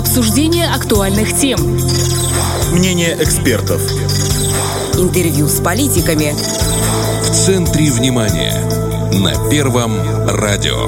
Обсуждение актуальных тем. Мнение экспертов. Интервью с политиками. В центре внимания. На Первом радио.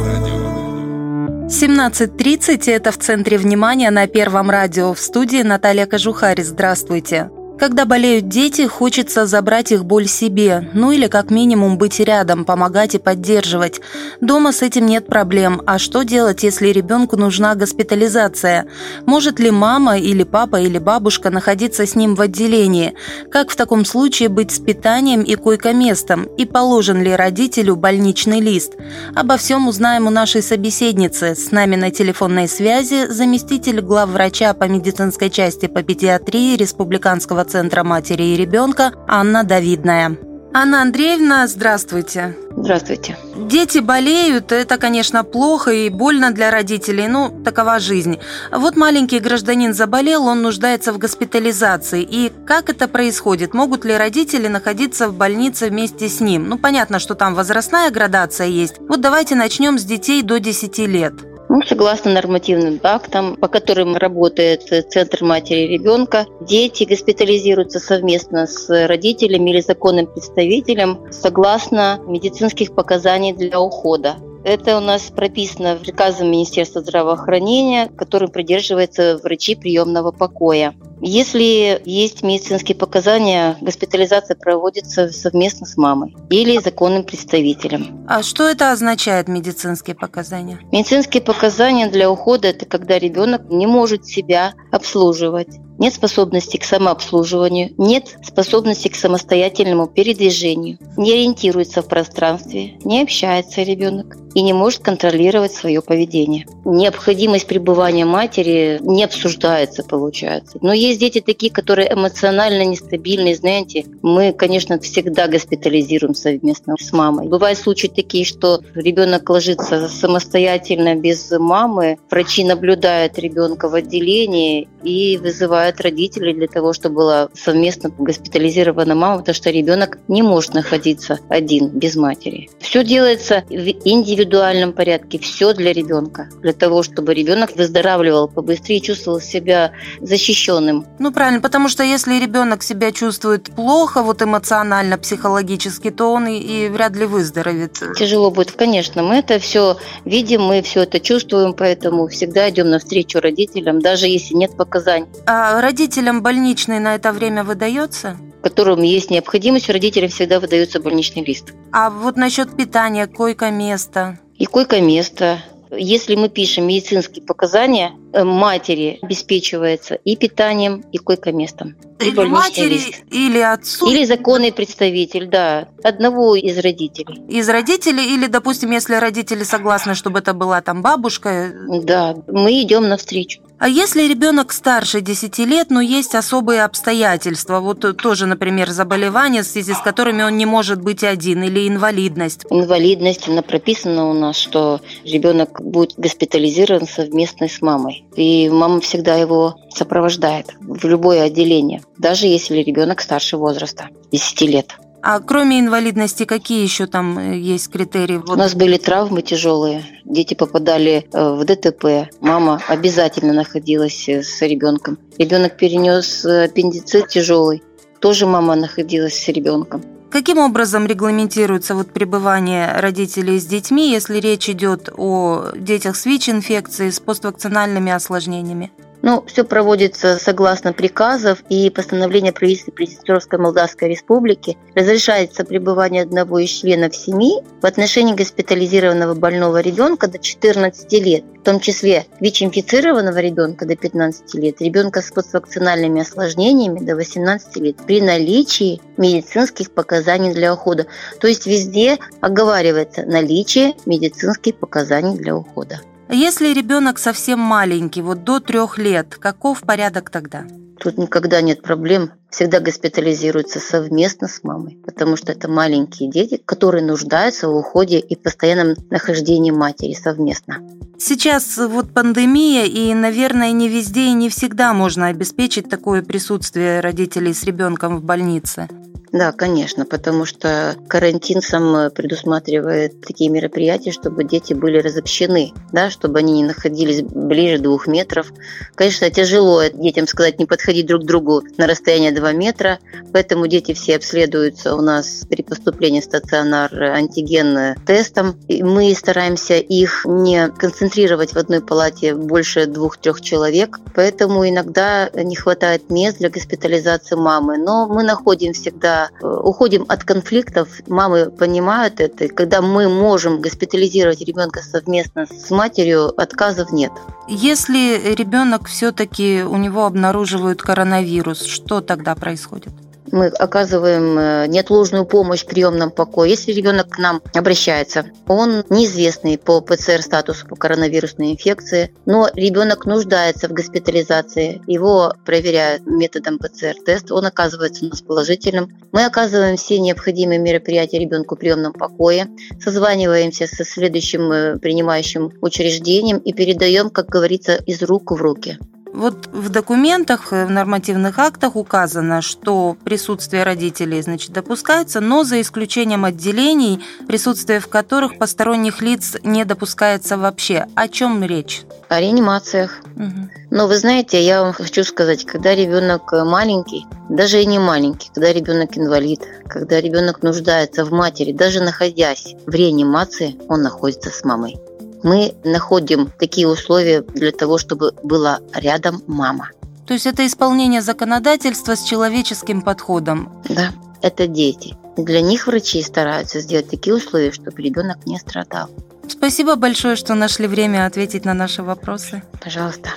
17.30 – это в центре внимания на Первом радио. В студии Наталья Кожухарь. Здравствуйте. Когда болеют дети, хочется забрать их боль себе, ну или как минимум быть рядом, помогать и поддерживать. Дома с этим нет проблем, а что делать, если ребенку нужна госпитализация? Может ли мама или папа или бабушка находиться с ним в отделении? Как в таком случае быть с питанием и койкоместом? И положен ли родителю больничный лист? Обо всем узнаем у нашей собеседницы. С нами на телефонной связи заместитель главврача по медицинской части по педиатрии Республиканского Центра матери и ребенка Анна Давидная. Анна Андреевна, здравствуйте. Здравствуйте. Дети болеют, это, конечно, плохо и больно для родителей, но такова жизнь. Вот маленький гражданин заболел, он нуждается в госпитализации. И как это происходит? Могут ли родители находиться в больнице вместе с ним? Ну, понятно, что там возрастная градация есть. Вот давайте начнем с детей до 10 лет. Ну, согласно нормативным актам, по которым работает Центр матери и ребенка, дети госпитализируются совместно с родителями или законным представителем согласно медицинских показаний для ухода. Это у нас прописано приказом Министерства здравоохранения, которым придерживаются врачи приемного покоя. Если есть медицинские показания, госпитализация проводится совместно с мамой или законным представителем. А что это означает, медицинские показания? Медицинские показания для ухода – это когда ребенок не может себя обслуживать нет способности к самообслуживанию, нет способности к самостоятельному передвижению, не ориентируется в пространстве, не общается ребенок и не может контролировать свое поведение. Необходимость пребывания матери не обсуждается, получается. Но есть дети такие, которые эмоционально нестабильны. Знаете, мы, конечно, всегда госпитализируем совместно с мамой. Бывают случаи такие, что ребенок ложится самостоятельно без мамы, врачи наблюдают ребенка в отделении и вызывают родителей для того, чтобы была совместно госпитализирована мама, потому что ребенок не может находиться один без матери. Все делается в индивидуальном порядке, все для ребенка, для того, чтобы ребенок выздоравливал побыстрее и чувствовал себя защищенным. Ну правильно, потому что если ребенок себя чувствует плохо, вот эмоционально, психологически, то он и, и вряд ли выздоровеет. Тяжело будет, конечно. Мы это все видим, мы все это чувствуем, поэтому всегда идем навстречу родителям, даже если нет показаний. А родителям больничный на это время выдается? которым есть необходимость, родителям всегда выдается больничный лист. А вот насчет питания, койко-место? И койко-место, если мы пишем медицинские показания, э, матери обеспечивается и питанием, и койко-местом. И матери лист. или отцу? Или законный представитель, да, одного из родителей. Из родителей или, допустим, если родители согласны, чтобы это была там бабушка? Да, мы идем навстречу. А если ребенок старше 10 лет, но есть особые обстоятельства, вот тоже, например, заболевания, в связи с которыми он не может быть один, или инвалидность? Инвалидность, она прописана у нас, что ребенок будет госпитализирован совместно с мамой. И мама всегда его сопровождает в любое отделение, даже если ребенок старше возраста, 10 лет. А кроме инвалидности, какие еще там э, есть критерии? У нас были травмы тяжелые. Дети попадали э, в ДТП. Мама обязательно находилась э, с ребенком. Ребенок перенес аппендицит тяжелый. Тоже мама находилась с ребенком. Каким образом регламентируется вот пребывание родителей с детьми, если речь идет о детях с ВИЧ-инфекцией, с поствакцинальными осложнениями? Ну, все проводится согласно приказов и постановления правительства Приднестровской Молдавской Республики. Разрешается пребывание одного из членов семьи в отношении госпитализированного больного ребенка до 14 лет, в том числе ВИЧ-инфицированного ребенка до 15 лет, ребенка с поствакцинальными осложнениями до 18 лет при наличии медицинских показаний для ухода. То есть везде оговаривается наличие медицинских показаний для ухода. Если ребенок совсем маленький, вот до трех лет, каков порядок тогда? Тут никогда нет проблем. Всегда госпитализируются совместно с мамой, потому что это маленькие дети, которые нуждаются в уходе и постоянном нахождении матери совместно. Сейчас вот пандемия, и, наверное, не везде и не всегда можно обеспечить такое присутствие родителей с ребенком в больнице. Да, конечно, потому что карантин сам предусматривает такие мероприятия, чтобы дети были разобщены, да, чтобы они не находились ближе двух метров. Конечно, тяжело детям сказать не подходить друг к другу на расстояние 2 метра, поэтому дети все обследуются у нас при поступлении в стационар антиген тестом. И мы стараемся их не концентрировать в одной палате больше двух-трех человек, поэтому иногда не хватает мест для госпитализации мамы. Но мы находим всегда, э, уходим от конфликтов, мамы понимают это. Когда мы можем госпитализировать ребенка совместно с матерью, отказов нет. Если ребенок все-таки у него обнаруживают коронавирус, что тогда происходит? Мы оказываем э, неотложную помощь в приемном покое. Если ребенок к нам обращается, он неизвестный по ПЦР-статусу по коронавирусной инфекции, но ребенок нуждается в госпитализации, его проверяют методом ПЦР-тест, он оказывается у нас положительным. Мы оказываем все необходимые мероприятия ребенку в приемном покое, созваниваемся со следующим э, принимающим учреждением и передаем, как говорится, из рук в руки. Вот в документах, э, в нормативных актах указано, что присутствие родителей значит, допускается, но за исключением отделений, присутствие в которых посторонних лиц не допускается вообще. О чем речь? О реанимациях. Угу. Но вы знаете, я вам хочу сказать, когда ребенок маленький, даже и не маленький, когда ребенок инвалид, когда ребенок нуждается в матери, даже находясь в реанимации, он находится с мамой мы находим такие условия для того, чтобы была рядом мама. То есть это исполнение законодательства с человеческим подходом? Да, это дети. Для них врачи стараются сделать такие условия, чтобы ребенок не страдал. Спасибо большое, что нашли время ответить на наши вопросы. Пожалуйста.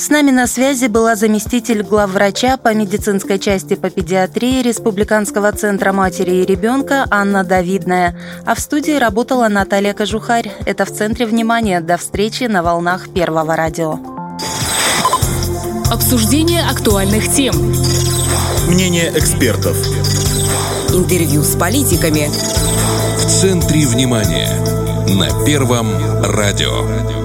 С нами на связи была заместитель главврача по медицинской части по педиатрии Республиканского центра матери и ребенка Анна Давидная. А в студии работала Наталья Кожухарь. Это в центре внимания. До встречи на волнах Первого радио. Обсуждение актуальных тем. Мнение экспертов. Интервью с политиками. В центре внимания. На Первом радио.